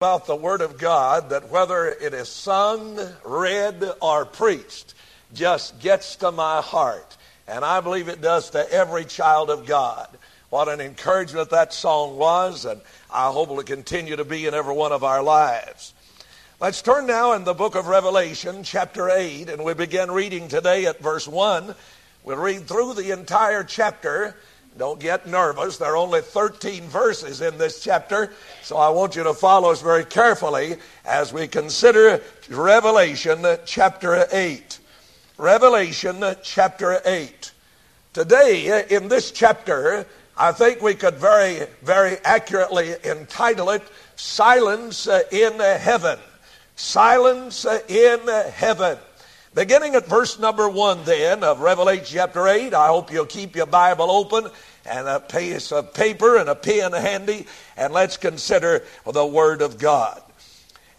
about the Word of God that whether it is sung, read, or preached, just gets to my heart. And I believe it does to every child of God. What an encouragement that song was, and I hope it will continue to be in every one of our lives. Let's turn now in the book of Revelation, chapter 8, and we begin reading today at verse 1. We'll read through the entire chapter don't get nervous. There are only 13 verses in this chapter, so I want you to follow us very carefully as we consider Revelation chapter 8. Revelation chapter 8. Today, in this chapter, I think we could very, very accurately entitle it Silence in Heaven. Silence in Heaven. Beginning at verse number one, then, of Revelation chapter 8, I hope you'll keep your Bible open and a piece of paper and a pen handy, and let's consider the Word of God.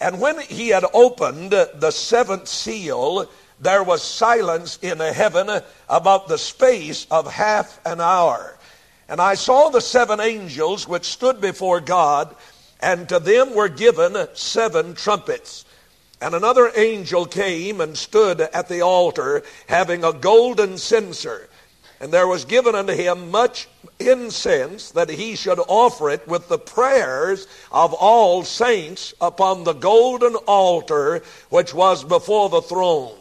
And when he had opened the seventh seal, there was silence in the heaven about the space of half an hour. And I saw the seven angels which stood before God, and to them were given seven trumpets. And another angel came and stood at the altar, having a golden censer. And there was given unto him much incense, that he should offer it with the prayers of all saints upon the golden altar which was before the throne.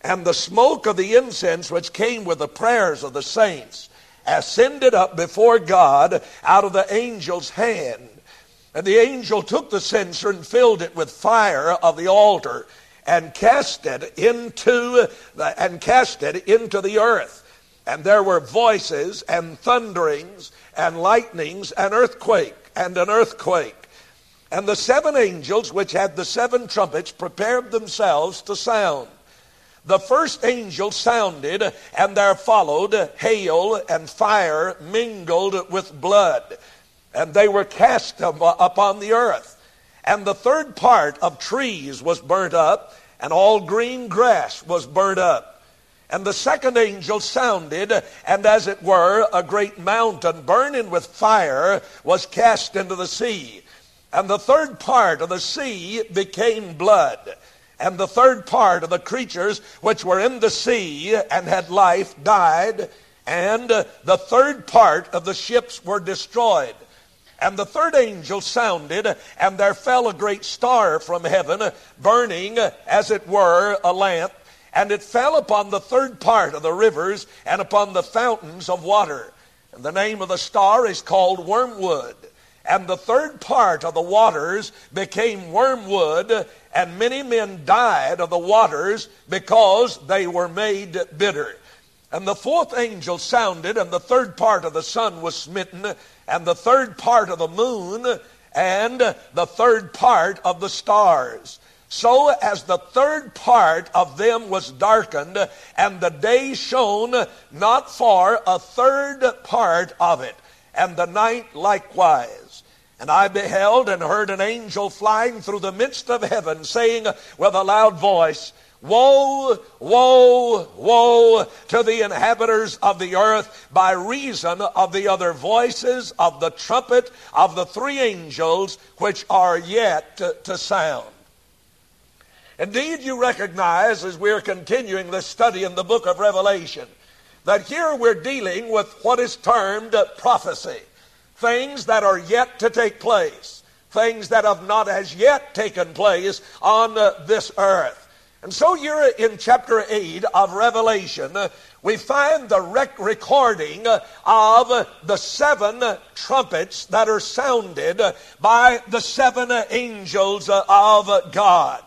And the smoke of the incense which came with the prayers of the saints ascended up before God out of the angel's hand. And the angel took the censer and filled it with fire of the altar and cast it into the, and cast it into the earth. And there were voices and thunderings and lightnings and earthquake and an earthquake. And the seven angels which had the seven trumpets prepared themselves to sound. The first angel sounded, and there followed hail and fire mingled with blood and they were cast uh, upon the earth. And the third part of trees was burnt up, and all green grass was burnt up. And the second angel sounded, and as it were, a great mountain burning with fire was cast into the sea. And the third part of the sea became blood. And the third part of the creatures which were in the sea and had life died. And the third part of the ships were destroyed. And the third angel sounded, and there fell a great star from heaven, burning, as it were, a lamp. And it fell upon the third part of the rivers and upon the fountains of water. And the name of the star is called Wormwood. And the third part of the waters became wormwood, and many men died of the waters because they were made bitter. And the fourth angel sounded, and the third part of the sun was smitten, and the third part of the moon, and the third part of the stars. So as the third part of them was darkened, and the day shone not for a third part of it, and the night likewise. And I beheld and heard an angel flying through the midst of heaven, saying with a loud voice, Woe, woe, woe to the inhabitants of the earth by reason of the other voices of the trumpet of the three angels which are yet to, to sound. Indeed, you recognize as we're continuing this study in the book of Revelation that here we're dealing with what is termed prophecy. Things that are yet to take place. Things that have not as yet taken place on this earth. And so here in chapter 8 of Revelation, we find the rec- recording of the seven trumpets that are sounded by the seven angels of God.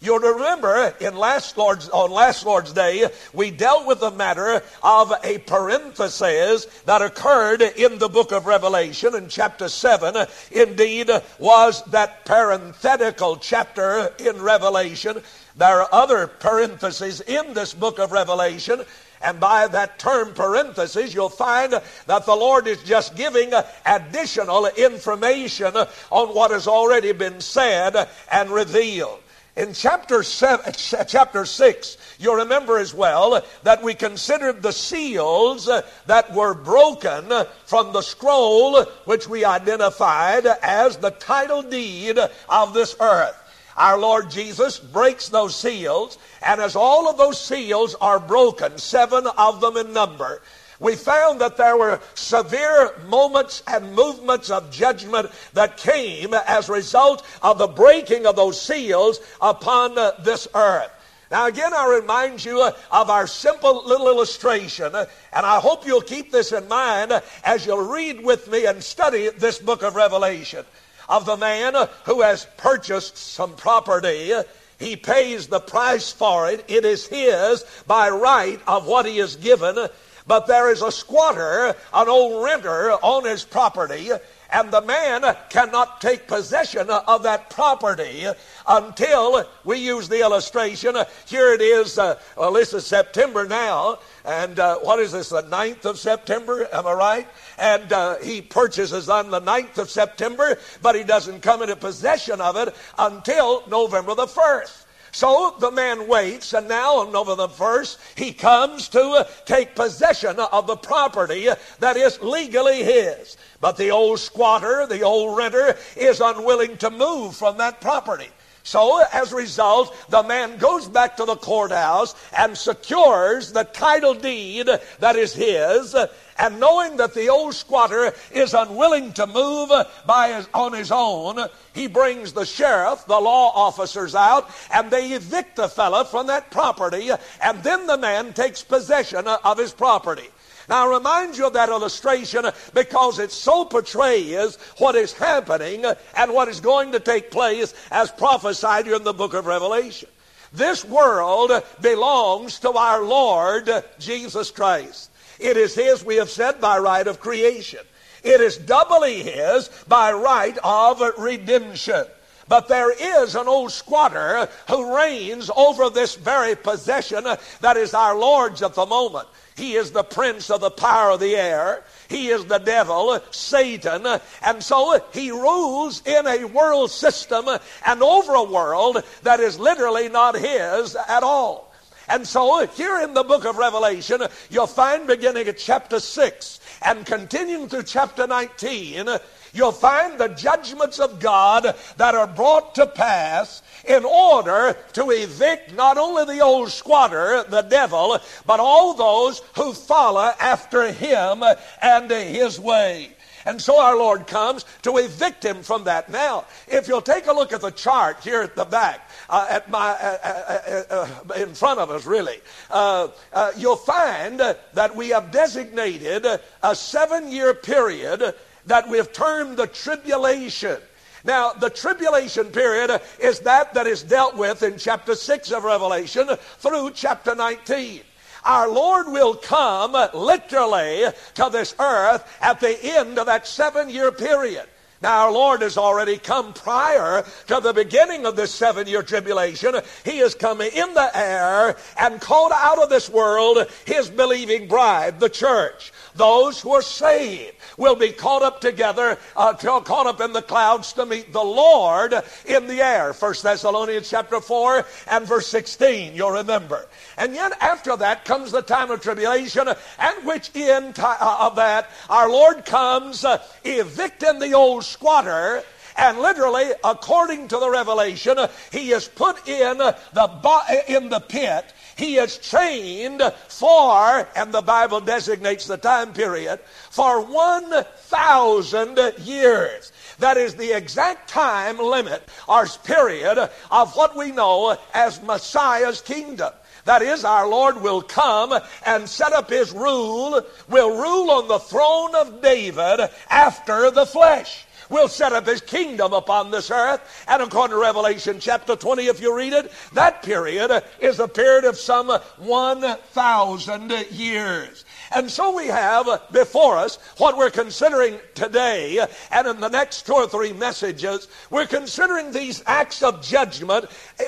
You'll remember in last Lord's, on last Lord's Day, we dealt with the matter of a parenthesis that occurred in the book of Revelation in chapter 7. Indeed, was that parenthetical chapter in Revelation there are other parentheses in this book of Revelation. And by that term parenthesis, you'll find that the Lord is just giving additional information on what has already been said and revealed. In chapter, seven, chapter 6, you remember as well that we considered the seals that were broken from the scroll which we identified as the title deed of this earth. Our Lord Jesus breaks those seals, and as all of those seals are broken, seven of them in number, we found that there were severe moments and movements of judgment that came as a result of the breaking of those seals upon this earth. Now, again, I remind you of our simple little illustration, and I hope you'll keep this in mind as you'll read with me and study this book of Revelation of the man who has purchased some property. He pays the price for it. It is his by right of what he has given. But there is a squatter, an old renter on his property, and the man cannot take possession of that property until we use the illustration. Here it is, uh, well, this is September now, and uh, what is this, the 9th of September? Am I right? And uh, he purchases on the 9th of September, but he doesn't come into possession of it until November the 1st. So the man waits, and now on November the 1st, he comes to uh, take possession of the property that is legally his. But the old squatter, the old renter, is unwilling to move from that property. So, as a result, the man goes back to the courthouse and secures the title deed that is his. And knowing that the old squatter is unwilling to move by his, on his own, he brings the sheriff, the law officers out, and they evict the fellow from that property. And then the man takes possession of his property. Now, I remind you of that illustration because it so portrays what is happening and what is going to take place as prophesied in the book of Revelation. This world belongs to our Lord Jesus Christ. It is His, we have said, by right of creation. It is doubly His by right of redemption. But there is an old squatter who reigns over this very possession that is our Lord's at the moment. He is the prince of the power of the air. He is the devil, Satan. And so he rules in a world system and over a world that is literally not his at all. And so here in the book of Revelation, you'll find beginning at chapter 6 and continuing through chapter 19, you'll find the judgments of God that are brought to pass in order to evict not only the old squatter, the devil, but all those who follow after him and his way. And so our Lord comes to evict him from that. Now, if you'll take a look at the chart here at the back, uh, at my, uh, uh, uh, uh in front of us, really, uh, you'll find that we have designated a seven year period that we've termed the tribulation. Now, the tribulation period is that that is dealt with in chapter 6 of Revelation through chapter 19. Our Lord will come literally to this earth at the end of that seven year period. Now, our Lord has already come prior to the beginning of this seven year tribulation. He has come in the air and called out of this world his believing bride, the church. Those who are saved will be caught up together, uh, caught up in the clouds to meet the Lord in the air. First Thessalonians chapter 4 and verse 16, you'll remember. And yet after that comes the time of tribulation, and which end uh, of that our Lord comes uh, evicting the old squatter and literally according to the revelation he is put in the in the pit he is trained for, and the Bible designates the time period, for 1,000 years. That is the exact time limit or period of what we know as Messiah's kingdom. That is, our Lord will come and set up his rule, will rule on the throne of David after the flesh will set up his kingdom upon this earth. And according to Revelation chapter 20, if you read it, that period is a period of some 1,000 years. And so we have before us what we're considering today, and in the next two or three messages, we're considering these acts of judgment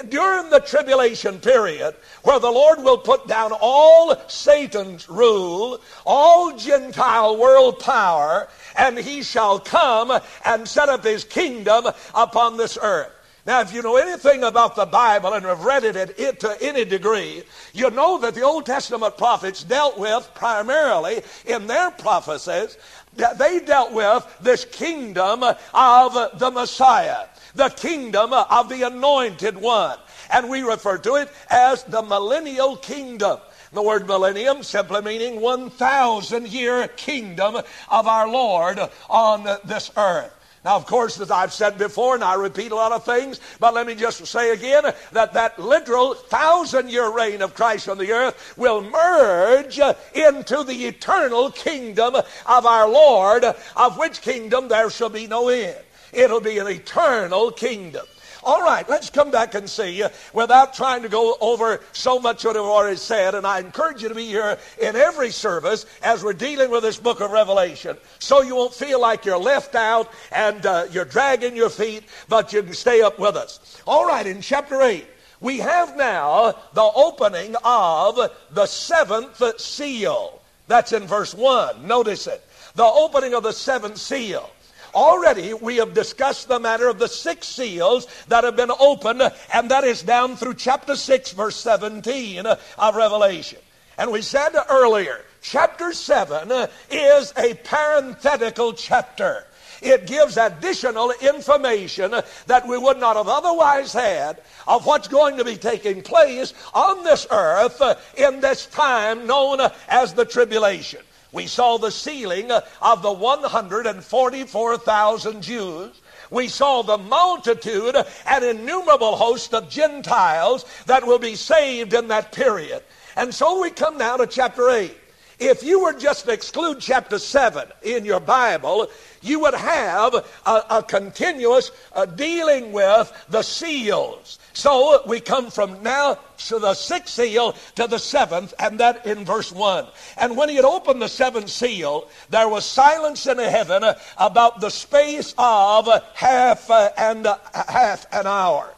during the tribulation period, where the Lord will put down all Satan's rule, all Gentile world power, and he shall come and set up his kingdom upon this earth. Now, if you know anything about the Bible and have read it, it to any degree, you know that the Old Testament prophets dealt with primarily in their prophecies, that they dealt with this kingdom of the Messiah, the kingdom of the anointed one. And we refer to it as the millennial kingdom. The word millennium simply meaning 1,000 year kingdom of our Lord on this earth. Now, of course, as I've said before, and I repeat a lot of things, but let me just say again that that literal thousand year reign of Christ on the earth will merge into the eternal kingdom of our Lord, of which kingdom there shall be no end. It'll be an eternal kingdom. All right, let's come back and see uh, without trying to go over so much what I've already said. And I encourage you to be here in every service as we're dealing with this book of Revelation so you won't feel like you're left out and uh, you're dragging your feet, but you can stay up with us. All right, in chapter 8. We have now the opening of the seventh seal. That's in verse 1. Notice it. The opening of the seventh seal. Already we have discussed the matter of the six seals that have been opened, and that is down through chapter 6, verse 17 of Revelation. And we said earlier, chapter 7 is a parenthetical chapter. It gives additional information that we would not have otherwise had of what's going to be taking place on this earth in this time known as the tribulation. We saw the sealing uh, of the 144,000 Jews. We saw the multitude and innumerable host of Gentiles that will be saved in that period. And so we come now to chapter 8. If you were just to exclude chapter 7 in your Bible, you would have a, a continuous uh, dealing with the seals. So we come from now to the sixth seal to the seventh, and that in verse 1. And when he had opened the seventh seal, there was silence in heaven about the space of half uh, and uh, half an hour.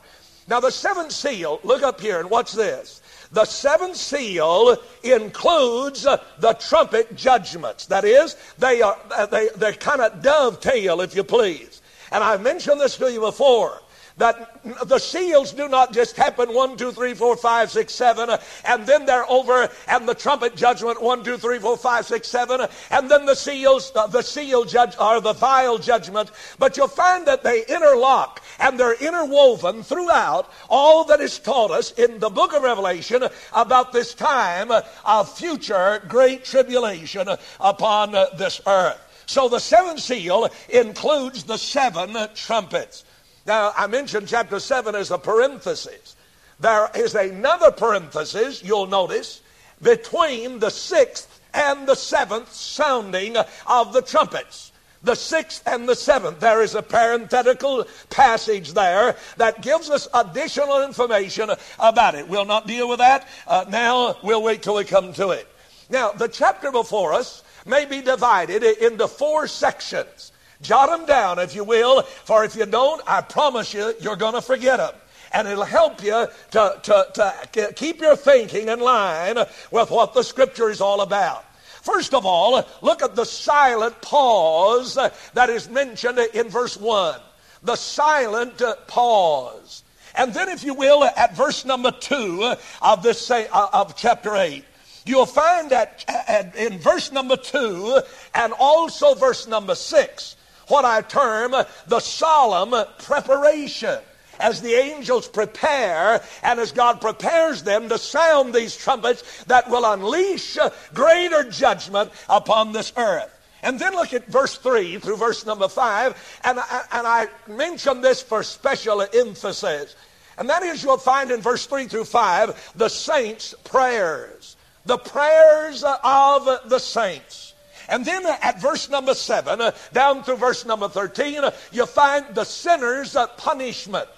Now the seventh seal, look up here and watch this. The seventh seal includes uh, the trumpet judgments. That is, they are uh, they they kind of dovetail, if you please. And I've mentioned this to you before that the seals do not just happen one, two, three, four, five, six, seven, and then they're over, and the trumpet judgment one, two, three, four, five, six, seven, and then the seals, the seal judge or the vial judgment. But you'll find that they interlock and they're interwoven throughout all that is taught us in the book of Revelation about this time of future great tribulation upon this earth. So the seventh seal includes the seven trumpets. Now, I mentioned chapter 7 as a parenthesis. There is another parenthesis, you'll notice, between the sixth and the seventh sounding of the trumpets the sixth and the seventh. There is a parenthetical passage there that gives us additional information about it. We'll not deal with that uh, now. We'll wait till we come to it. Now, the chapter before us may be divided into four sections. Jot them down, if you will, for if you don't, I promise you, you're going to forget them and it'll help you to, to, to keep your thinking in line with what the scripture is all about. First of all, look at the silent pause that is mentioned in verse 1. The silent pause. And then, if you will, at verse number 2 of this uh, of chapter 8, you'll find that uh, in verse number 2 and also verse number 6 what I term the solemn preparation as the angels prepare and as God prepares them to sound these trumpets that will unleash greater judgment upon this earth. And then look at verse 3 through verse number 5, and I, and I mention this for special emphasis. And that is, you'll find in verse 3 through 5 the saints' prayers. The prayers of the saints. And then at verse number 7, uh, down through verse number 13, uh, you find the sinner's punishment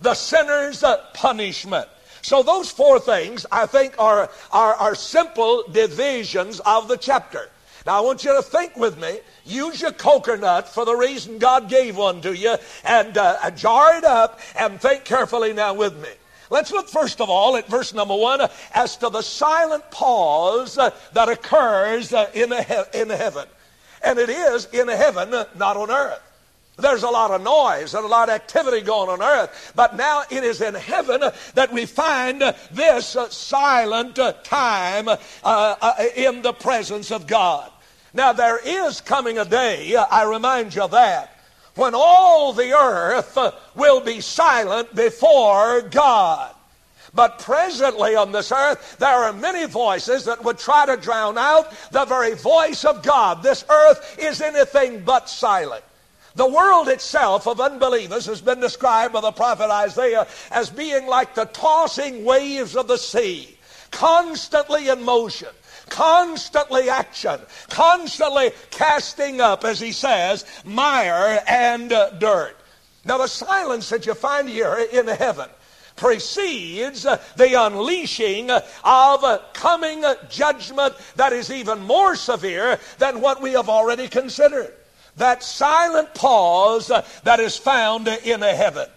the sinner's punishment. So those four things, I think, are, are, are simple divisions of the chapter. Now, I want you to think with me. Use your coconut for the reason God gave one to you and uh, jar it up and think carefully now with me. Let's look first of all at verse number one as to the silent pause uh, that occurs uh, in, in heaven. And it is in heaven, not on earth. There's a lot of noise and a lot of activity going on earth. But now it is in heaven that we find this silent time uh, uh, in the presence of God. Now there is coming a day, I remind you of that, when all the earth will be silent before God. But presently on this earth, there are many voices that would try to drown out the very voice of God. This earth is anything but silent. The world itself of unbelievers has been described by the prophet Isaiah as being like the tossing waves of the sea, constantly in motion, constantly action, constantly casting up, as he says, mire and dirt. Now, the silence that you find here in heaven precedes the unleashing of coming judgment that is even more severe than what we have already considered that silent pause that is found in heaven.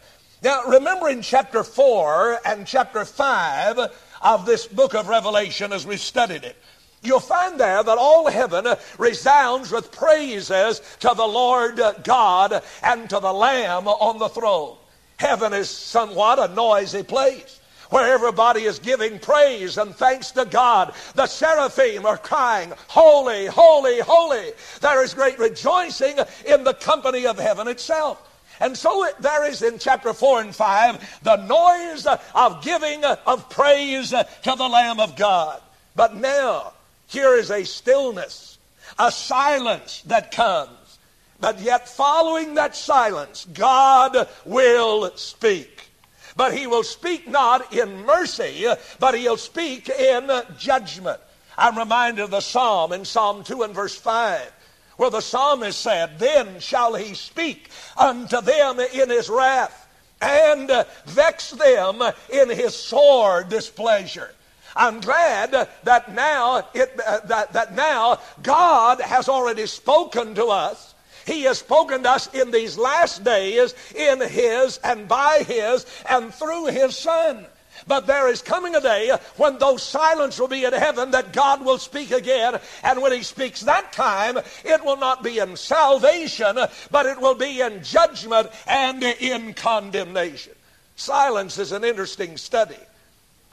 Now, remember in chapter 4 and chapter 5 of this book of Revelation as we've studied it, you'll find there that all heaven resounds with praises to the Lord God and to the Lamb on the throne. Heaven is somewhat a noisy place where everybody is giving praise and thanks to God. The seraphim are crying, Holy, holy, holy. There is great rejoicing in the company of heaven itself. And so it, there is in chapter 4 and 5 the noise of giving of praise to the Lamb of God. But now, here is a stillness, a silence that comes. But yet, following that silence, God will speak. But he will speak not in mercy, but he'll speak in judgment. I'm reminded of the psalm in Psalm 2 and verse 5 where the psalmist said, Then shall he speak unto them in his wrath, and vex them in his sore displeasure. I'm glad that now it, uh, that, that now God has already spoken to us he has spoken to us in these last days in His and by His and through His Son. But there is coming a day when those silence will be in heaven that God will speak again. And when He speaks that time, it will not be in salvation, but it will be in judgment and in condemnation. Silence is an interesting study.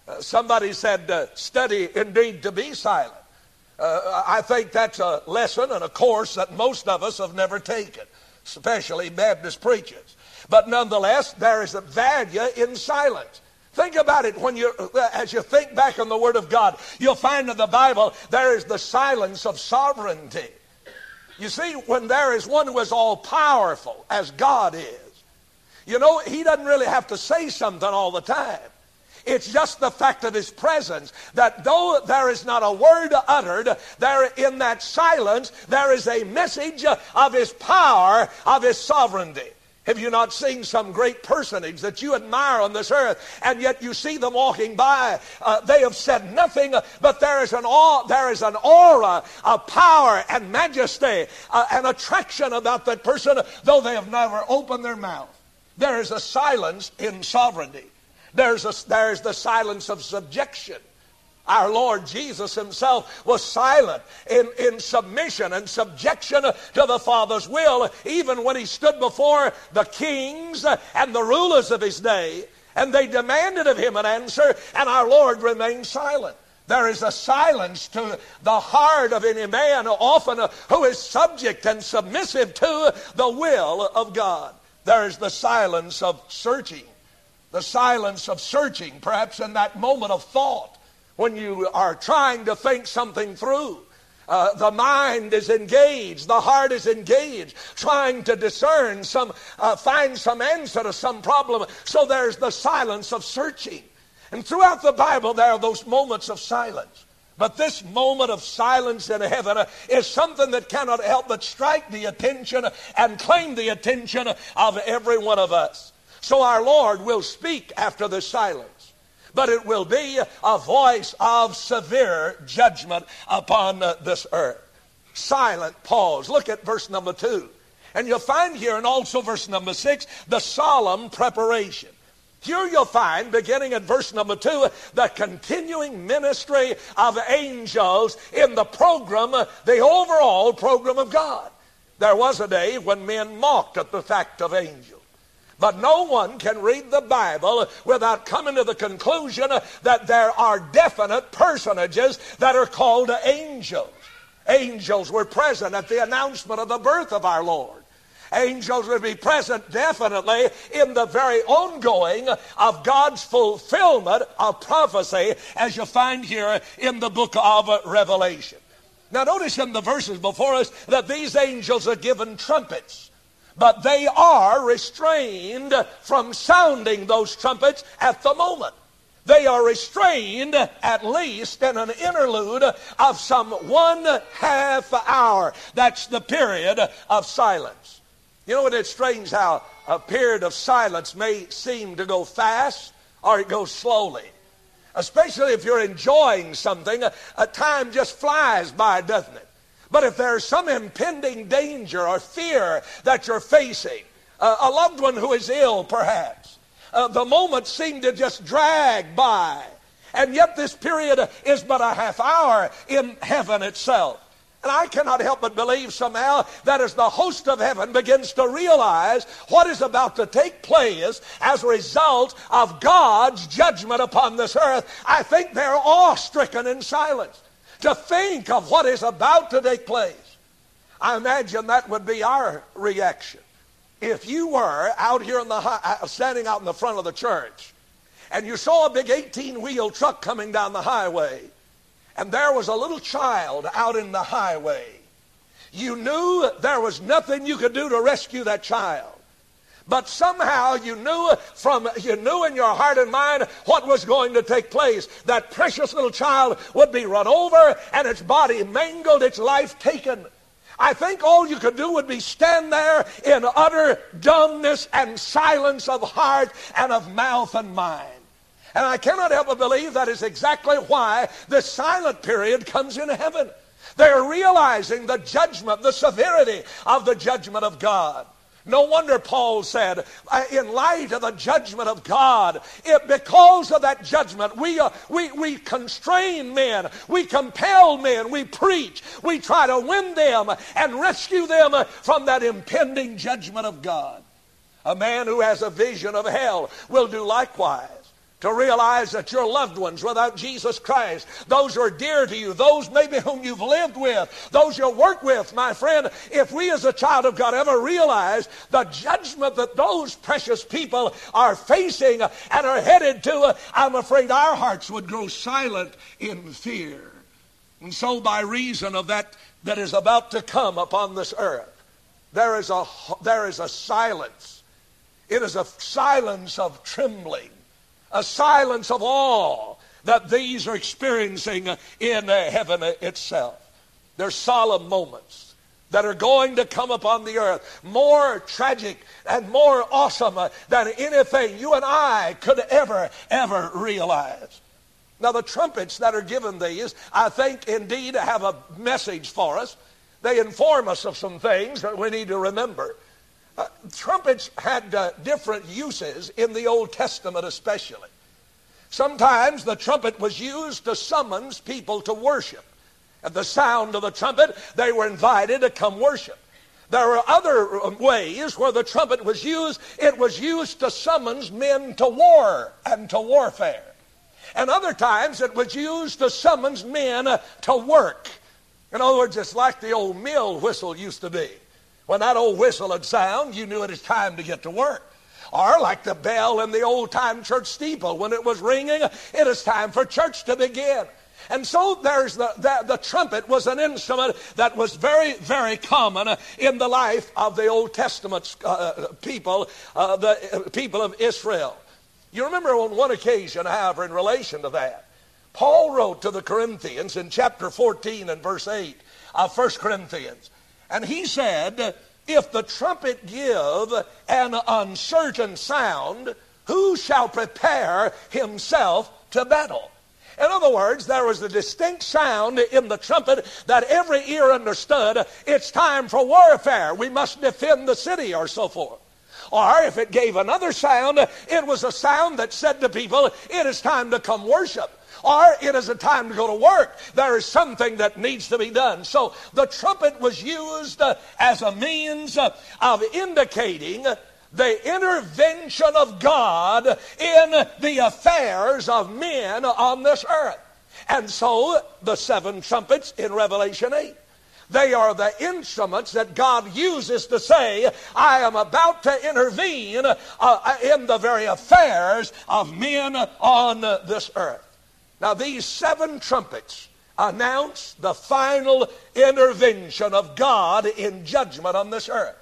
Uh, somebody said, uh, study indeed to be silent. Uh, I think that's a lesson and a course that most of us have never taken, especially Baptist preachers. But nonetheless, there is a value in silence. Think about it when you, uh, as you think back on the Word of God, you'll find in the Bible there is the silence of sovereignty. You see, when there is one who is all powerful, as God is, you know, He doesn't really have to say something all the time. It's just the fact of his presence that though there is not a word uttered, there in that silence, there is a message of his power, of his sovereignty. Have you not seen some great personage that you admire on this earth, and yet you see them walking by? Uh, they have said nothing, but there is an awe, there is an aura of power and majesty, uh, and attraction about that person, though they have never opened their mouth. There is a silence in sovereignty. There's, a, there's the silence of subjection. Our Lord Jesus himself was silent in, in submission and subjection to the Father's will, even when he stood before the kings and the rulers of his day, and they demanded of him an answer, and our Lord remained silent. There is a silence to the heart of any man, often who is subject and submissive to the will of God. There is the silence of searching the silence of searching, perhaps in that moment of thought when you are trying to think something through. Uh, the mind is engaged, the heart is engaged, trying to discern some, uh, find some answer to some problem. So there's the silence of searching. And throughout the Bible, there are those moments of silence. But this moment of silence in heaven uh, is something that cannot help but strike the attention and claim the attention of every one of us. So our Lord will speak after the silence, but it will be a voice of severe judgment upon this earth. Silent pause. Look at verse number two. And you'll find here, and also verse number six, the solemn preparation. Here you'll find, beginning at verse number two, the continuing ministry of angels in the program, the overall program of God. There was a day when men mocked at the fact of angels. But no one can read the Bible without coming to the conclusion that there are definite personages that are called angels. Angels were present at the announcement of the birth of our Lord. Angels would be present definitely in the very ongoing of God's fulfillment of prophecy, as you find here in the book of Revelation. Now, notice in the verses before us that these angels are given trumpets but they are restrained from sounding those trumpets at the moment. They are restrained at least in an interlude of some one half hour. That's the period of silence. You know, what it's strange how a period of silence may seem to go fast or it goes slowly. Especially if you're enjoying something, a time just flies by, doesn't it? But if there's some impending danger or fear that you're facing, uh, a loved one who is ill perhaps, uh, the moments seem to just drag by. And yet this period is but a half hour in heaven itself. And I cannot help but believe somehow that as the host of heaven begins to realize what is about to take place as a result of God's judgment upon this earth, I think they're awe-stricken in silence to think of what is about to take place. I imagine that would be our reaction. If you were out here in the uh, standing out in the front of the church and you saw a big 18 wheel truck coming down the highway and there was a little child out in the highway, you knew there was nothing you could do to rescue that child. But somehow you knew uh, from you knew in your heart and mind what was going to take place. That precious little child would be run over and its body mangled, its life taken. I think all you could do would be stand there in utter dumbness and silence of heart and of mouth and mind. And I cannot help but believe that is exactly why the silent period comes in heaven. They're realizing the judgment, the severity of the judgment of God. No wonder Paul said, in light of the judgment of God, it, because of that judgment, we, uh, we, we constrain men, we compel men, we preach, we try to win them and rescue them from that impending judgment of God. A man who has a vision of hell will do likewise to realize that your loved ones without Jesus Christ, those who are dear to you, those maybe whom you've lived with, those you work with, my friend, if we as a child of God ever realize the judgment that those precious people are facing and are headed to, I'm afraid our hearts would grow silent in fear. And so, by reason of that that is about to come upon this earth, there is a, there is a silence. It is a silence of trembling a silence of awe that these are experiencing in uh, heaven itself. They're solemn moments that are going to come upon the earth, more tragic and more awesome than anything you and I could ever, ever realize. Now, the trumpets that are given these, I think, indeed have a message for us. They inform us of some things that we need to remember. Uh, trumpets had uh, different uses in the Old Testament, especially. Sometimes the trumpet was used to summons people to worship. At the sound of the trumpet, they were invited to come worship. There were other ways where the trumpet was used. It was used to summons men to war and to warfare. And other times it was used to summons men to work. In other words, it's like the old mill whistle used to be. When that old whistle would sound, you knew it was time to get to work. Or like the bell in the old time church steeple, when it was ringing, it is time for church to begin. And so there's the, the, the, trumpet was an instrument that was very, very common in the life of the Old Testament uh, people, uh, the people of Israel. You remember on one occasion, however, in relation to that, Paul wrote to the Corinthians in chapter 14 and verse 8 of 1 Corinthians, and he said, If the trumpet give an uncertain sound, who shall prepare himself to battle? In other words, there was a distinct sound in the trumpet that every ear understood. It's time for warfare. We must defend the city or so forth. Or if it gave another sound, it was a sound that said to people, it is time to come worship or it is a time to go to work. There is something that needs to be done. So the trumpet was used uh, as a means uh, of indicating the intervention of God in the affairs of men on this earth. And so the seven trumpets in Revelation 8. They are the instruments that God uses to say, I am about to intervene uh, in the very affairs of men on this earth. Now, these seven trumpets announce the final intervention of God in judgment on this earth.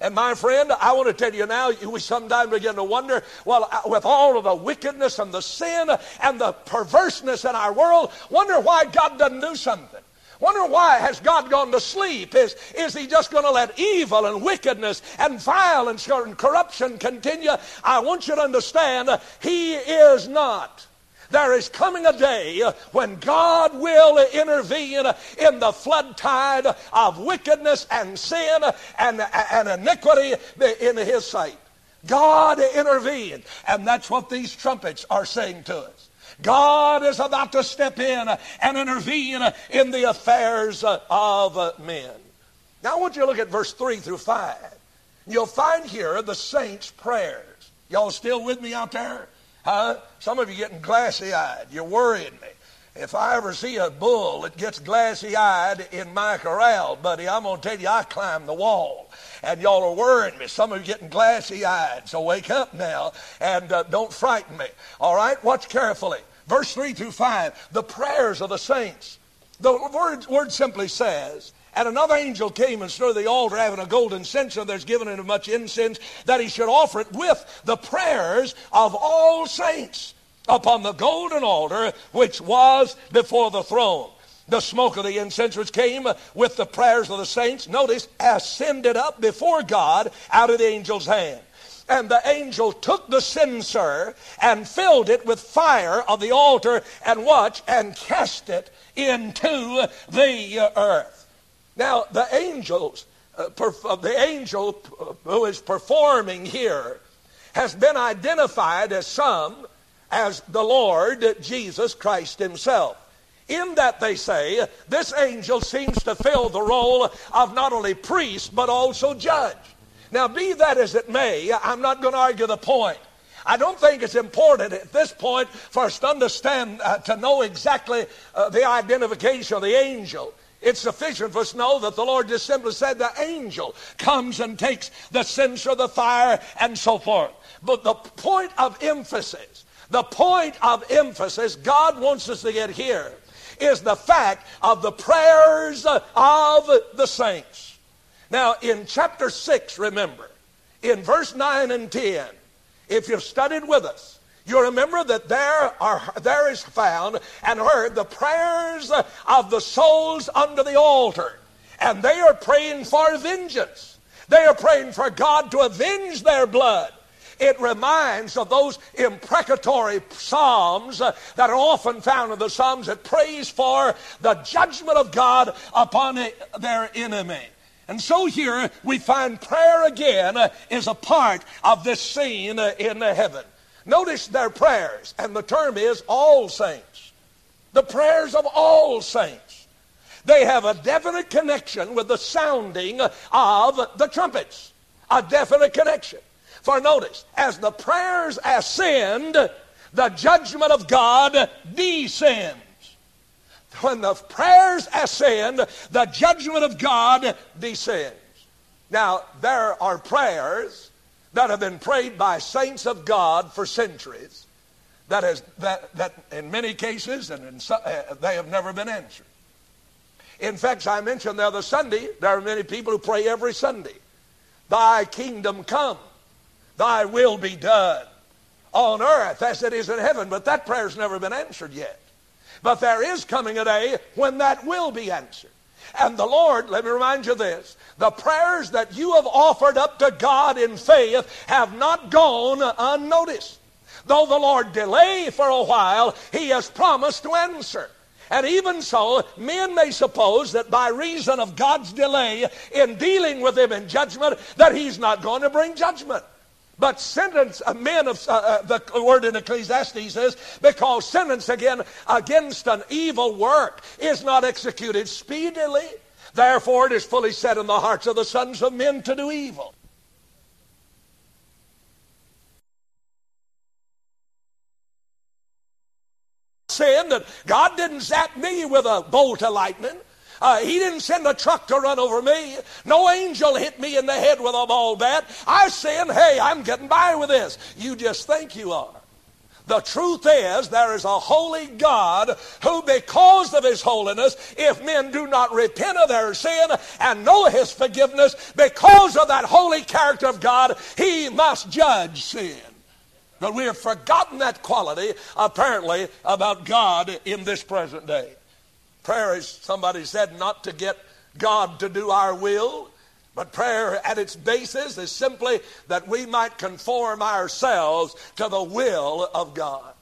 And my friend, I want to tell you now, we sometimes begin to wonder, well, uh, with all of the wickedness and the sin and the perverseness in our world, wonder why God doesn't do something. Wonder why has God gone to sleep? Is, is he just going to let evil and wickedness and violence and corruption continue? I want you to understand, he is not. There is coming a day uh, when God will intervene in the flood tide of wickedness and sin and, and iniquity in His sight. God intervened. And that's what these trumpets are saying to us. God is about to step in and intervene in the affairs of men. Now I want you to look at verse 3 through 5. You'll find here the saints' prayers. Y'all still with me out there? Huh? Some of you getting glassy eyed. You're worrying me. If I ever see a bull that gets glassy eyed in my corral, buddy, I'm going to tell you I climb the wall. And y'all are worrying me. Some of you getting glassy eyed. So wake up now and uh, don't frighten me. All right? Watch carefully. Verse 3 through 5 the prayers of the saints. The word, word simply says, and another angel came and stood at the altar having a golden censer. There's given him much incense that he should offer it with the prayers of all saints upon the golden altar which was before the throne. The smoke of the incense which came with the prayers of the saints, notice, ascended up before God out of the angel's hand. And the angel took the censer and filled it with fire of the altar and watch and cast it into the earth. Now, the angels, uh, perf- uh, the angel who is performing here has been identified as some as the Lord Jesus Christ himself. In that they say, this angel seems to fill the role of not only priest, but also judge. Now, be that as it may, I'm not going to argue the point. I don't think it's important at this point for us to understand, uh, to know exactly uh, the identification of the angel. It's sufficient for us to know that the Lord just simply said the angel comes and takes the censer, the fire, and so forth. But the point of emphasis, the point of emphasis God wants us to get here is the fact of the prayers of the saints. Now, in chapter 6, remember, in verse 9 and 10, if you've studied with us, you remember that there are there is found and heard the prayers of the souls under the altar. And they are praying for vengeance. They are praying for God to avenge their blood. It reminds of those imprecatory psalms that are often found in the psalms that praise for the judgment of God upon their enemy. And so here we find prayer again is a part of this scene in heaven. Notice their prayers, and the term is all saints. The prayers of all saints. They have a definite connection with the sounding of the trumpets. A definite connection. For notice, as the prayers ascend, the judgment of God descends. When the prayers ascend, the judgment of God descends. Now, there are prayers that have been prayed by saints of God for centuries that, has, that, that in many cases and in some, uh, they have never been answered. In fact, I mentioned the other Sunday, there are many people who pray every Sunday, Thy kingdom come, Thy will be done on earth as it is in heaven. But that prayer's never been answered yet. But there is coming a day when that will be answered. And the Lord, let me remind you this the prayers that you have offered up to God in faith have not gone unnoticed. Though the Lord delay for a while, He has promised to answer. And even so, men may suppose that by reason of God's delay in dealing with them in judgment, that He's not going to bring judgment. But sentence men of uh, uh, the word in Ecclesiastes says, because sentence again against an evil work is not executed speedily. Therefore, it is fully set in the hearts of the sons of men to do evil. Saying that God didn't zap me with a bolt of lightning. Uh, he didn't send a truck to run over me. No angel hit me in the head with a ball bat. I said, hey, I'm getting by with this. You just think you are. The truth is, there is a holy God who, because of his holiness, if men do not repent of their sin and know his forgiveness, because of that holy character of God, he must judge sin. But we have forgotten that quality, apparently, about God in this present day. Prayer is, somebody said, not to get God to do our will, but prayer at its basis is simply that we might conform ourselves to the will of God,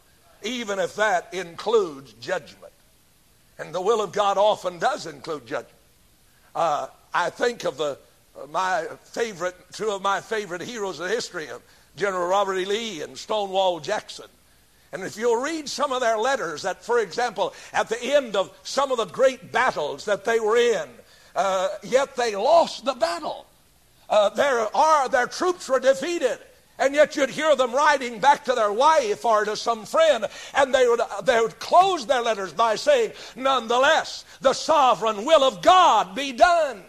even if that includes judgment. And the will of God often does include judgment. Uh, I think of the my favorite, two of my favorite heroes of history, of General Robert E. Lee and Stonewall Jackson. And if you'll read some of their letters, that, for example, at the end of some of the great battles that they were in, uh, yet they lost the battle. Uh, their, their troops were defeated. And yet you'd hear them writing back to their wife or to some friend, and they would, they would close their letters by saying, Nonetheless, the sovereign will of God be done.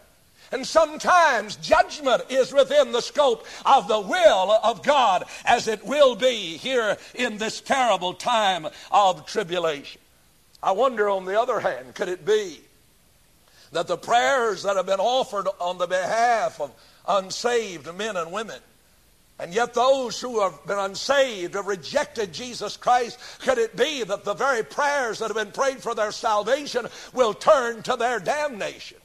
And sometimes judgment is within the scope of the will of God, as it will be here in this terrible time of tribulation. I wonder, on the other hand, could it be that the prayers that have been offered on the behalf of unsaved men and women, and yet those who have been unsaved have rejected Jesus Christ, could it be that the very prayers that have been prayed for their salvation will turn to their damnation?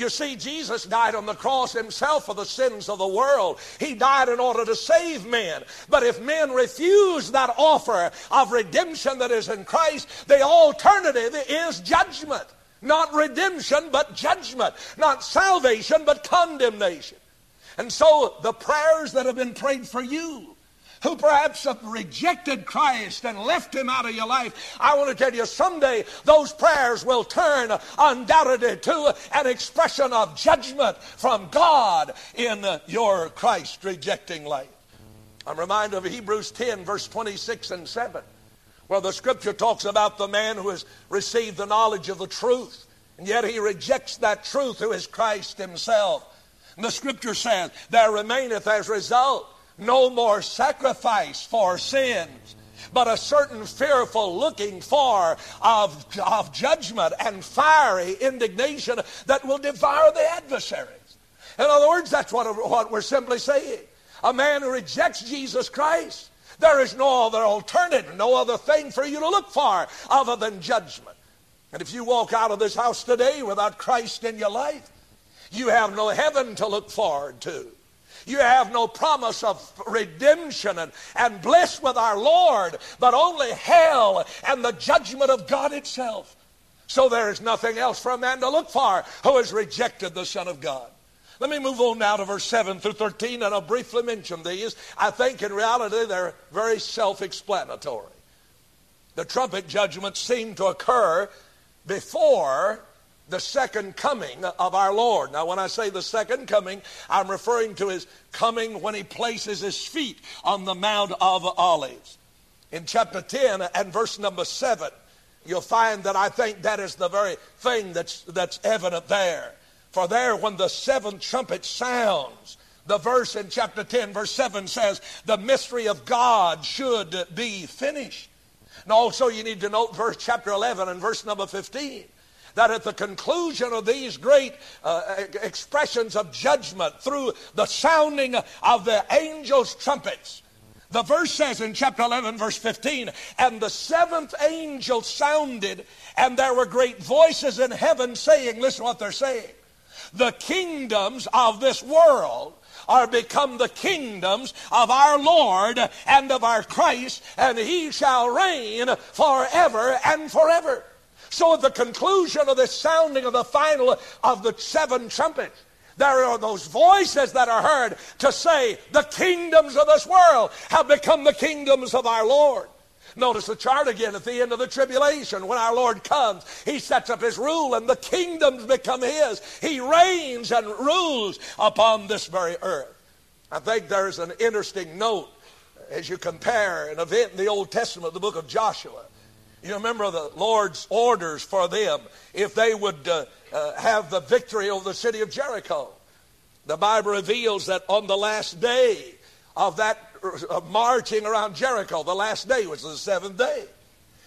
You see, Jesus died on the cross himself for the sins of the world. He died in order to save men. But if men refuse that offer of redemption that is in Christ, the alternative is judgment. Not redemption, but judgment. Not salvation, but condemnation. And so the prayers that have been prayed for you, who perhaps have rejected Christ and left him out of your life, I want to tell you someday those prayers will turn undoubtedly to an expression of judgment from God in your Christ rejecting life. I'm reminded of Hebrews 10, verse 26 and 7, where the scripture talks about the man who has received the knowledge of the truth, and yet he rejects that truth who is Christ himself. And the scripture says, There remaineth as result no more sacrifice for sins, but a certain fearful looking for of, of judgment and fiery indignation that will devour the adversaries. In other words, that's what, what we're simply saying. A man who rejects Jesus Christ, there is no other alternative, no other thing for you to look for other than judgment. And if you walk out of this house today without Christ in your life, you have no heaven to look forward to. You have no promise of redemption and, and bliss with our Lord, but only hell and the judgment of God itself. So there is nothing else for a man to look for who has rejected the Son of God. Let me move on now to verse 7 through 13, and I'll briefly mention these. I think in reality they're very self explanatory. The trumpet judgments seem to occur before the second coming of our Lord. Now, when I say the second coming, I'm referring to his coming when he places his feet on the Mount of Olives. In chapter 10 and verse number 7, you'll find that I think that is the very thing that's, that's evident there. For there, when the seventh trumpet sounds, the verse in chapter 10, verse 7 says, the mystery of God should be finished. And also, you need to note verse chapter 11 and verse number 15 that at the conclusion of these great uh, expressions of judgment through the sounding of the angels' trumpets, the verse says in chapter 11, verse 15, and the seventh angel sounded, and there were great voices in heaven saying, listen what they're saying, the kingdoms of this world are become the kingdoms of our Lord and of our Christ, and he shall reign forever and forever. So at the conclusion of the sounding of the final of the seven trumpets, There are those voices that are heard to say, the kingdoms of this world have become the kingdoms of our Lord. Notice the chart again at the end of the tribulation. When our Lord comes, He sets up His rule and the kingdoms become His. He reigns and rules upon this very earth. I think there's an interesting note as you compare an event in the Old Testament, the book of Joshua. You remember the Lord's orders for them if they would uh, uh, have the victory over the city of Jericho. The Bible reveals that on the last day of that of marching around Jericho. The last day was the seventh day.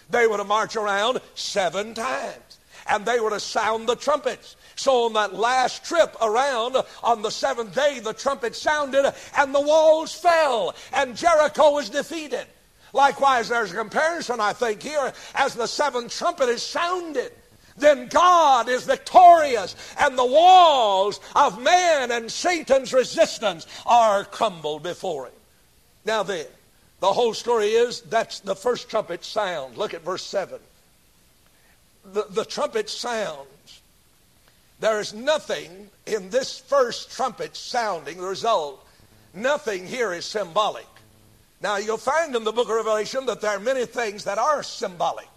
They were to march around seven times. And they were to sound the trumpets. So on that last trip around, on the seventh day, the trumpet sounded and the walls fell and Jericho was defeated. Likewise, there's a comparison, I think, here as the seventh trumpet is sounded. Then God is victorious, and the walls of man and Satan's resistance are crumbled before him. Now then, the whole story is that's the first trumpet sound. Look at verse 7. The, the trumpet sounds. There is nothing in this first trumpet sounding, the result, nothing here is symbolic. Now you'll find in the book of Revelation that there are many things that are symbolic.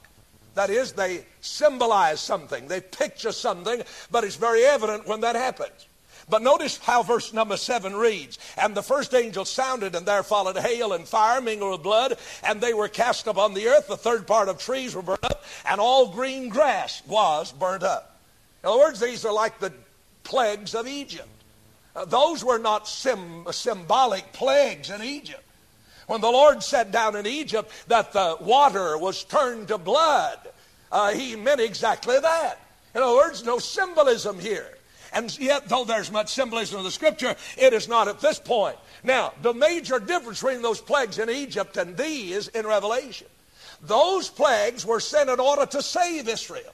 That is, they symbolize something, they picture something, but it's very evident when that happens. But notice how verse number seven reads. And the first angel sounded, and there followed hail and fire mingled with blood, and they were cast upon the earth. The third part of trees were burnt up, and all green grass was burnt up. In other words, these are like the plagues of Egypt. Uh, those were not sim- symbolic plagues in Egypt. When the Lord said down in Egypt that the water was turned to blood, uh, he meant exactly that. In other words, no symbolism here. And yet, though there's much symbolism in the scripture, it is not at this point. Now, the major difference between those plagues in Egypt and these in Revelation, those plagues were sent in order to save Israel.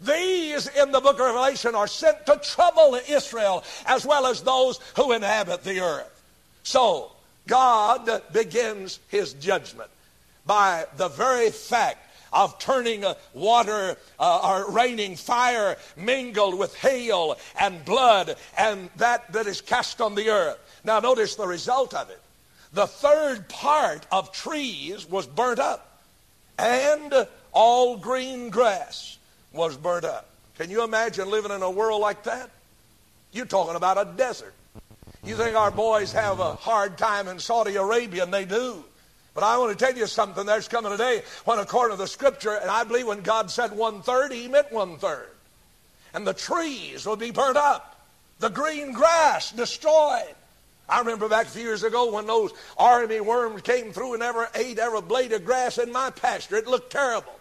These in the book of Revelation are sent to trouble Israel as well as those who inhabit the earth. So, God begins his judgment by the very fact of turning water uh, or raining fire mingled with hail and blood and that that is cast on the earth. Now notice the result of it. The third part of trees was burnt up and all green grass was burnt up. Can you imagine living in a world like that? You're talking about a desert. You think our boys have a hard time in Saudi Arabia, and they do. But I want to tell you something. There's coming a day when, according to the scripture, and I believe when God said one third, he meant one third. And the trees will be burnt up, the green grass destroyed. I remember back a few years ago when those army worms came through and never ate every blade of grass in my pasture. It looked terrible.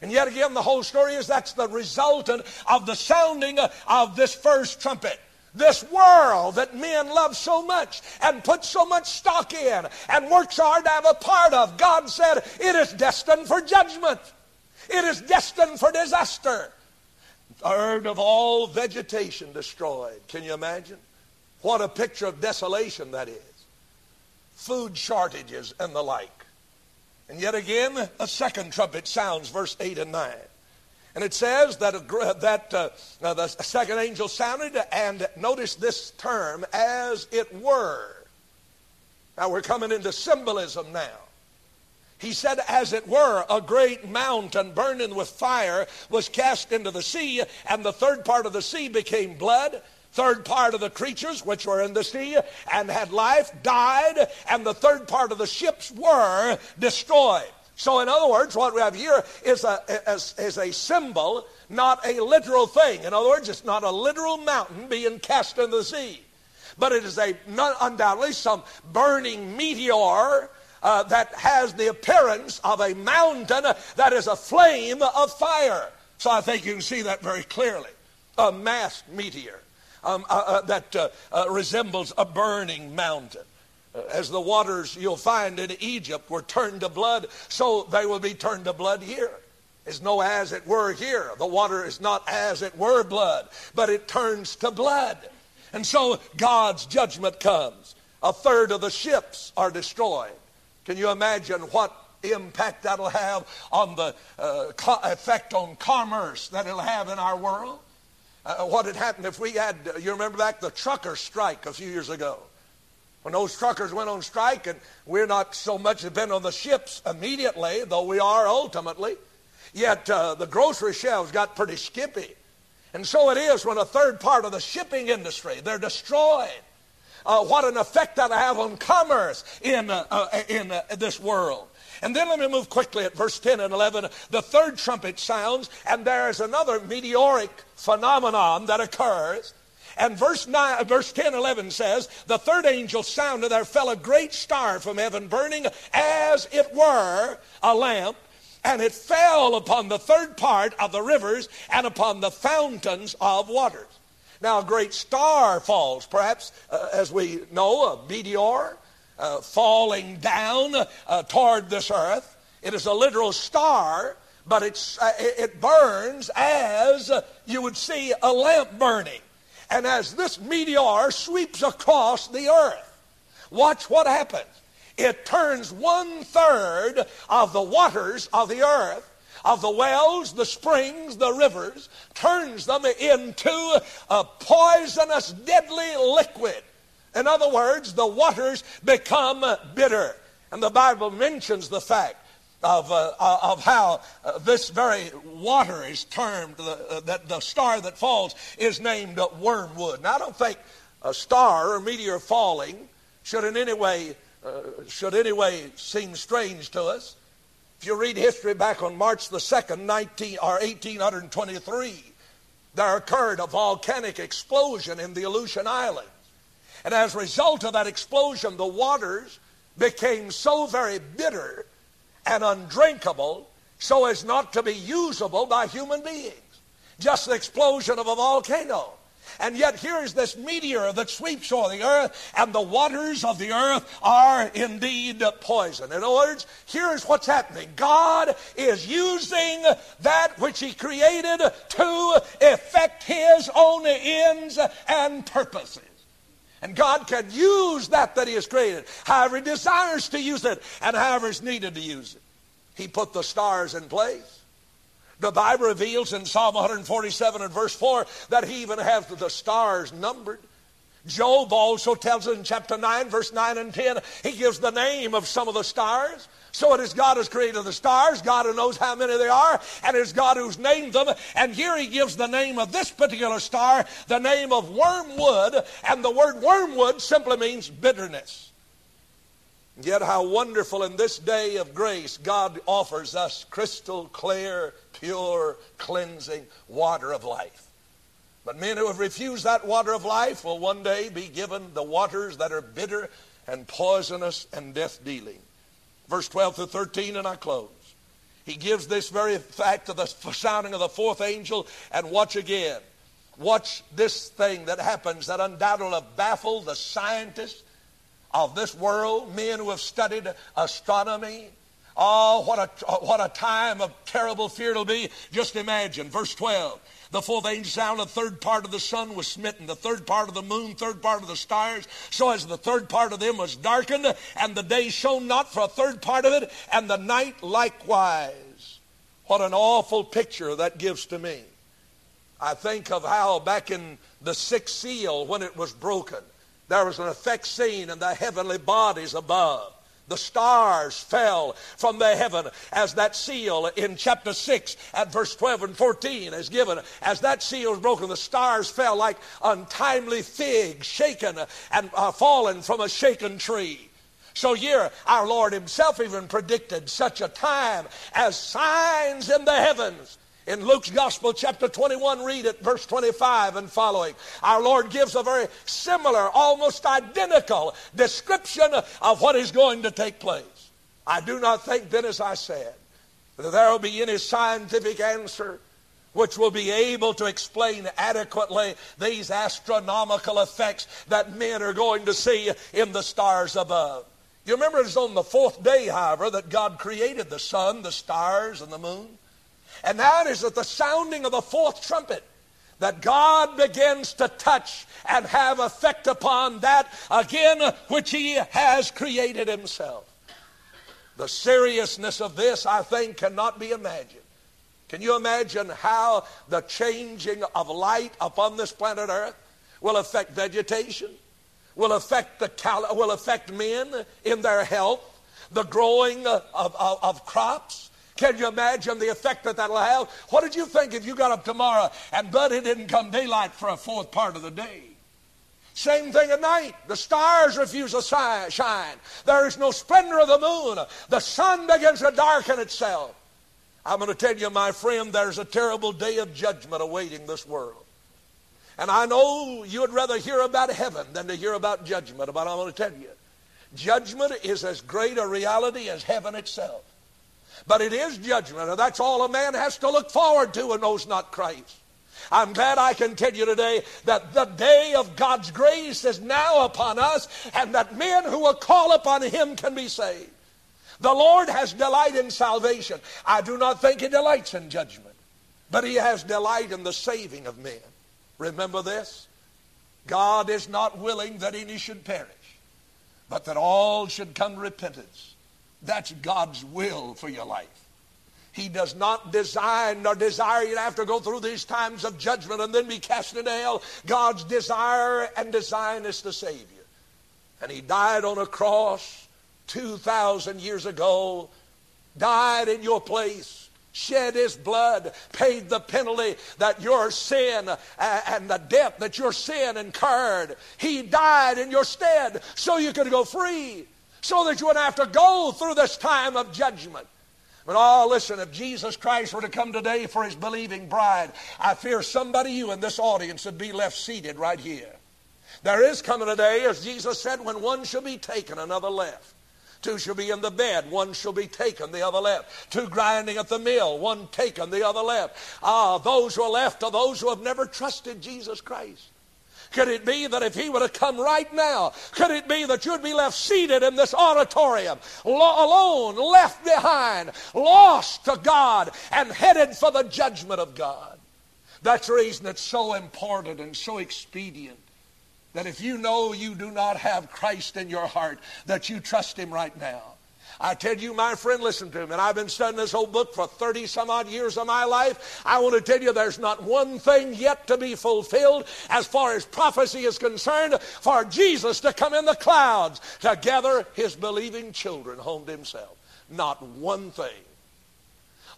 And yet again, the whole story is that's the resultant of the sounding of this first trumpet this world that men love so much and put so much stock in and work so hard to have a part of. God said it is destined for judgment. It is destined for disaster. Third of all vegetation destroyed. Can you imagine? What a picture of desolation that is. Food shortages and the like. And yet again, a second trumpet sounds, verse 8 and 9. And it says that, that uh, uh, the second angel sounded, and notice this term, as it were. Now we're coming into symbolism now. He said, as it were, a great mountain burning with fire was cast into the sea, and the third part of the sea became blood. Third part of the creatures which were in the sea and had life died, and the third part of the ships were destroyed. So, in other words, what we have here is a, is, is a symbol, not a literal thing. In other words, it's not a literal mountain being cast into the sea, but it is a undoubtedly some burning meteor uh, that has the appearance of a mountain that is a flame of fire. So I think you can see that very clearly. A mass meteor um, uh, uh, that uh, uh, resembles a burning mountain as the waters you'll find in Egypt were turned to blood, so they will be turned to blood here. It's no as it were here. The water is not as it were blood, but it turns to blood. And so God's judgment comes. A third of the ships are destroyed. Can you imagine what impact that'll have on the uh, co- effect on commerce that it'll have in our world? Uh, what had happened if we had, you remember back the trucker strike a few years ago? When those truckers went on strike, and we're not so much dependent on the ships immediately, though we are ultimately, yet uh, the grocery shelves got pretty skippy. And so it is when a third part of the shipping industry, they're destroyed. Uh, what an effect that'll have on commerce in, uh, uh, in uh, this world. And then let me move quickly at verse 10 and 11. The third trumpet sounds, and there is another meteoric phenomenon that occurs. And verse, 9, verse 10 11 says, The third angel sounded, there fell a great star from heaven, burning as it were a lamp and it fell upon the third part of the rivers and upon the fountains of waters. Now, a great star falls, perhaps, uh, as we know, a meteor uh, falling down uh, toward this earth. It is a literal star, but it's, uh, it burns as you would see a lamp burning. And as this meteor sweeps across the earth, watch what happens. It turns one third of the waters of the earth, of the wells, the springs, the rivers, turns them into a poisonous, deadly liquid. In other words, the waters become bitter. And the Bible mentions the fact of, uh, of how uh, this very water is termed, uh, that the star that falls is named wormwood. Now, I don't think a star or meteor falling should in any way uh, should anyway seem strange to us. If you read history back on March the 2nd, 19, or 1823, there occurred a volcanic explosion in the Aleutian Islands. And as a result of that explosion, the waters became so very bitter and undrinkable so as not to be usable by human beings. Just the explosion of a volcano. And yet here is this meteor that sweeps over the earth, and the waters of the earth are indeed poison. In other words, here's what's happening. God is using that which He created to effect His own ends and purposes. And God can use that that He has created, however He desires to use it, and however is needed to use it. He put the stars in place. The Bible reveals in Psalm 147 and verse 4 that he even has the stars numbered. Job also tells us in chapter 9, verse 9 and 10, he gives the name of some of the stars. So it is God who's created the stars, God who knows how many they are, and it is God who's named them. And here he gives the name of this particular star, the name of wormwood, and the word wormwood simply means bitterness. Yet, how wonderful in this day of grace, God offers us crystal clear, pure, cleansing water of life. But men who have refused that water of life will one day be given the waters that are bitter and poisonous and death dealing. Verse 12 to 13, and I close. He gives this very fact of the sounding of the fourth angel, and watch again. Watch this thing that happens that undoubtedly baffled the scientists of this world, men who have studied astronomy. Oh, what a, what a time of terrible fear it'll be. Just imagine, verse 12. The fourth angel sounded, the third part of the sun was smitten, the third part of the moon, third part of the stars, so as the third part of them was darkened, and the day shone not for a third part of it, and the night likewise. What an awful picture that gives to me. I think of how back in the sixth seal, when it was broken, there was an effect seen in the heavenly bodies above. The stars fell from the heaven as that seal in chapter 6 at verse 12 and 14 is given. As that seal is broken, the stars fell like untimely figs shaken and uh, fallen from a shaken tree. So here, our Lord himself even predicted such a time as signs in the heavens in Luke's Gospel, chapter 21, read it, verse 25 and following. Our Lord gives a very similar, almost identical description of what is going to take place. I do not think then, as I said, that there will be any scientific answer which will be able to explain adequately these astronomical effects that men are going to see in the stars above. You remember it was on the fourth day, however, that God created the sun, the stars, and the moon. And that is at the sounding of the fourth trumpet that God begins to touch and have effect upon that again which He has created Himself. The seriousness of this, I think, cannot be imagined. Can you imagine how the changing of light upon this planet Earth will affect vegetation, will affect, the cal- will affect men in their health, the growing of, of, of crops? Can you imagine the effect that that'll have? What did you think if you got up tomorrow and but it didn't come daylight for a fourth part of the day? Same thing at night. The stars refuse to shine. There is no splendor of the moon. The sun begins to darken itself. I'm going to tell you, my friend, there's a terrible day of judgment awaiting this world. And I know you would rather hear about heaven than to hear about judgment, but I'm going to tell you, judgment is as great a reality as heaven itself. But it is judgment, and that's all a man has to look forward to and knows not Christ. I'm glad I can tell you today that the day of God's grace is now upon us and that men who will call upon Him can be saved. The Lord has delight in salvation. I do not think He delights in judgment, but He has delight in the saving of men. Remember this? God is not willing that any should perish, but that all should come to repentance. That's God's will for your life. He does not design nor desire you to have to go through these times of judgment and then be cast into hell. God's desire and design is to save you. And He died on a cross 2,000 years ago, died in your place, shed His blood, paid the penalty that your sin uh, and the debt that your sin incurred. He died in your stead so you could go free, so that you wouldn't have to go through this time of judgment. But oh, listen, if Jesus Christ were to come today for his believing bride, I fear somebody you in this audience would be left seated right here. There is coming a day, as Jesus said, when one shall be taken, another left. Two shall be in the bed, one shall be taken, the other left. Two grinding at the mill, one taken, the other left. Ah, those who are left are those who have never trusted Jesus Christ. Could it be that if he were to come right now, could it be that you'd be left seated in this auditorium, alone, left behind, lost to God, and headed for the judgment of God? That's the reason it's so important and so expedient that if you know you do not have Christ in your heart, that you trust him right now. I tell you, my friend, listen to me. And I've been studying this whole book for 30 some odd years of my life. I want to tell you there's not one thing yet to be fulfilled as far as prophecy is concerned for Jesus to come in the clouds to gather his believing children home to himself. Not one thing.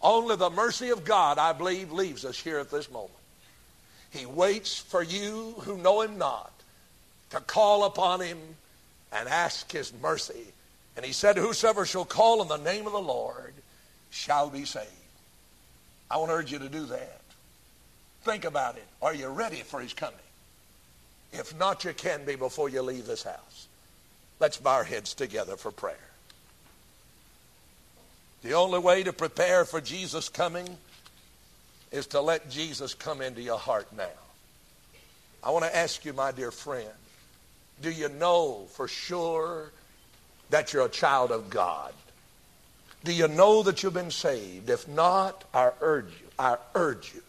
Only the mercy of God, I believe, leaves us here at this moment. He waits for you who know him not to call upon him and ask his mercy and he said, Whosoever shall call on the name of the Lord shall be saved. I want to urge you to do that. Think about it. Are you ready for his coming? If not, you can be before you leave this house. Let's bow our heads together for prayer. The only way to prepare for Jesus' coming is to let Jesus come into your heart now. I want to ask you, my dear friend, do you know for sure that you're a child of God? Do you know that you've been saved? If not, I urge you, I urge you,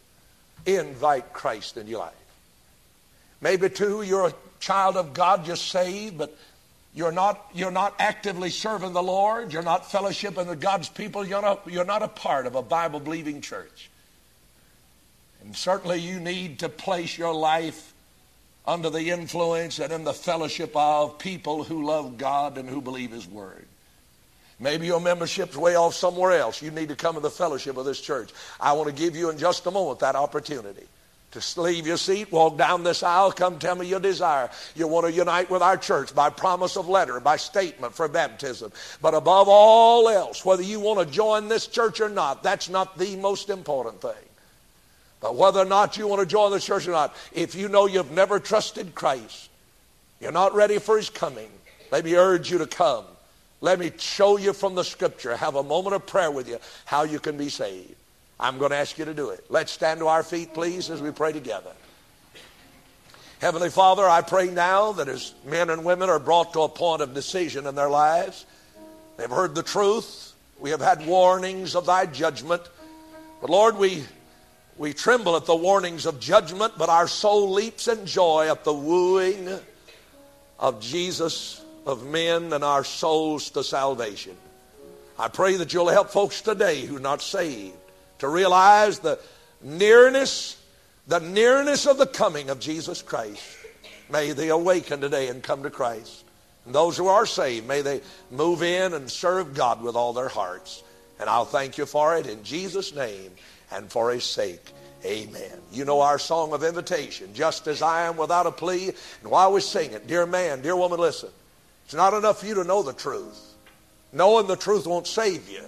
invite Christ in your life. Maybe too, you're a child of God, just saved, but you're not, you're not actively serving the Lord. You're not fellowshipping with God's people. You're not, you're not a part of a Bible believing church. And certainly you need to place your life under the influence and in the fellowship of people who love God and who believe His Word. Maybe your membership's way off somewhere else. You need to come to the fellowship of this church. I want to give you in just a moment that opportunity to leave your seat, walk down this aisle, come tell me your desire. You want to unite with our church by promise of letter, by statement for baptism. But above all else, whether you want to join this church or not, that's not the most important thing. But whether or not you want to join the church or not, if you know you've never trusted Christ, you're not ready for his coming, let me urge you to come. Let me show you from the scripture, have a moment of prayer with you, how you can be saved. I'm going to ask you to do it. Let's stand to our feet, please, as we pray together. Heavenly Father, I pray now that as men and women are brought to a point of decision in their lives, they've heard the truth. We have had warnings of thy judgment. But Lord, we we tremble at the warnings of judgment, but our soul leaps in joy at the wooing of Jesus, of men, and our souls to salvation. I pray that you'll help folks today who are not saved to realize the nearness, the nearness of the coming of Jesus Christ. May they awaken today and come to Christ. And those who are saved, may they move in and serve God with all their hearts. And I'll thank you for it in Jesus' name and for his sake. Amen. You know our song of invitation, just as I am without a plea. And while we sing it, dear man, dear woman, listen. It's not enough for you to know the truth. Knowing the truth won't save you.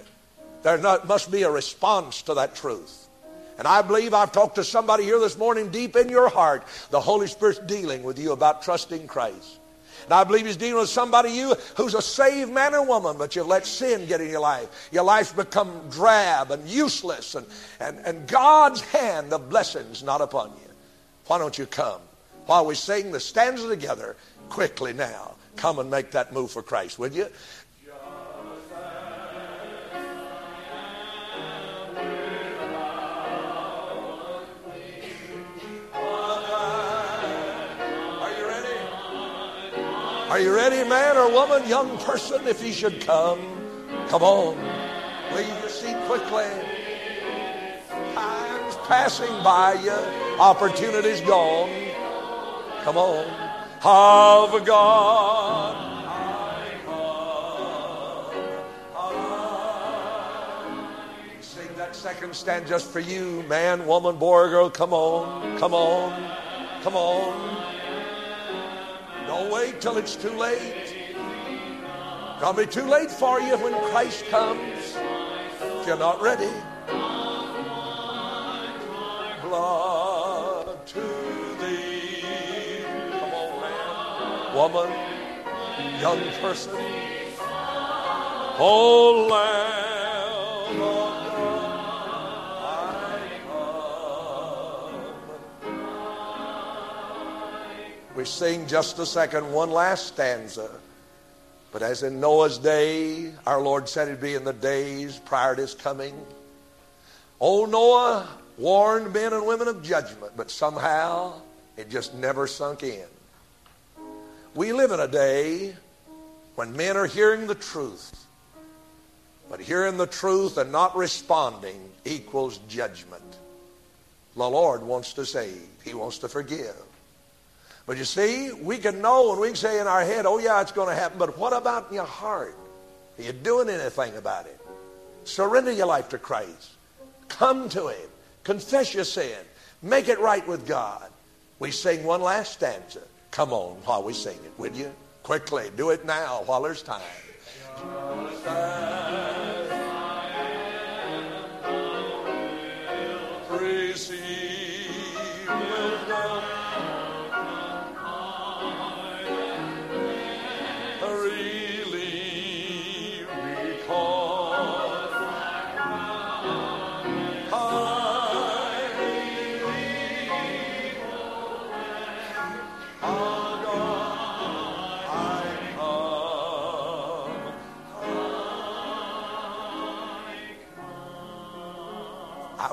There not, must be a response to that truth. And I believe I've talked to somebody here this morning deep in your heart. The Holy Spirit's dealing with you about trusting Christ. And I believe he's dealing with somebody you who's a saved man or woman, but you've let sin get in your life. Your life's become drab and useless, and, and, and God's hand of blessings not upon you. Why don't you come? While we sing the stanza together, quickly now, come and make that move for Christ, would you? Are you ready, man or woman, young person, if you should come? Come on. Leave your seat quickly. Time's passing by you. Opportunity's gone. Come on. Of God. Sing that second stand just for you, man, woman, boy, girl. Come on. Come on. Come on. Don't wait till it's too late. It'll be too late for you when Christ comes if you're not ready. Blood to thee. Come on, man. Woman, young person. Oh, Lamb Sing just a second, one last stanza. But as in Noah's day, our Lord said it'd be in the days prior to his coming. Old Noah warned men and women of judgment, but somehow it just never sunk in. We live in a day when men are hearing the truth, but hearing the truth and not responding equals judgment. The Lord wants to save, He wants to forgive. But you see, we can know and we can say in our head, oh, yeah, it's going to happen. But what about in your heart? Are you doing anything about it? Surrender your life to Christ. Come to Him. Confess your sin. Make it right with God. We sing one last stanza. Come on while we sing it, will you? Quickly. Do it now while there's time.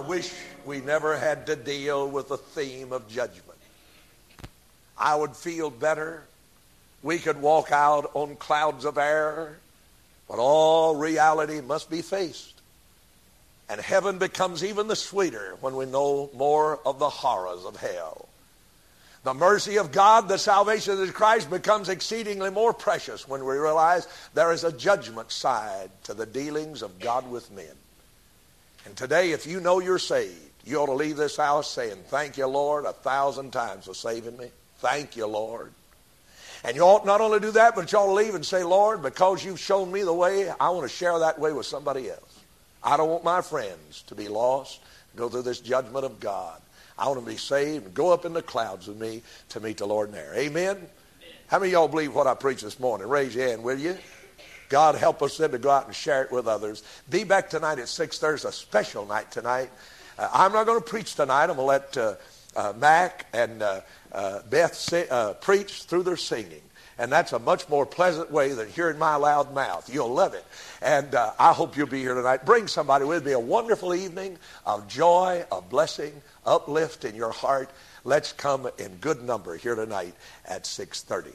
Wish we never had to deal with the theme of judgment. I would feel better. We could walk out on clouds of air, but all reality must be faced. And heaven becomes even the sweeter when we know more of the horrors of hell. The mercy of God, the salvation of Christ becomes exceedingly more precious when we realize there is a judgment side to the dealings of God with men. And today, if you know you're saved, you ought to leave this house saying, Thank you, Lord, a thousand times for saving me. Thank you, Lord. And you ought not only do that, but you ought to leave and say, Lord, because you've shown me the way, I want to share that way with somebody else. I don't want my friends to be lost, go through this judgment of God. I want to be saved and go up in the clouds with me to meet the Lord in there. Amen? Amen. How many of y'all believe what I preached this morning? Raise your hand, will you? God help us then to go out and share it with others. Be back tonight at 6. There's a special night tonight. Uh, I'm not going to preach tonight. I'm going to let uh, uh, Mac and uh, uh, Beth uh, preach through their singing. And that's a much more pleasant way than hearing my loud mouth. You'll love it. And I hope you'll be here tonight. Bring somebody with me. A wonderful evening of joy, of blessing, uplift in your heart. Let's come in good number here tonight at 6.30.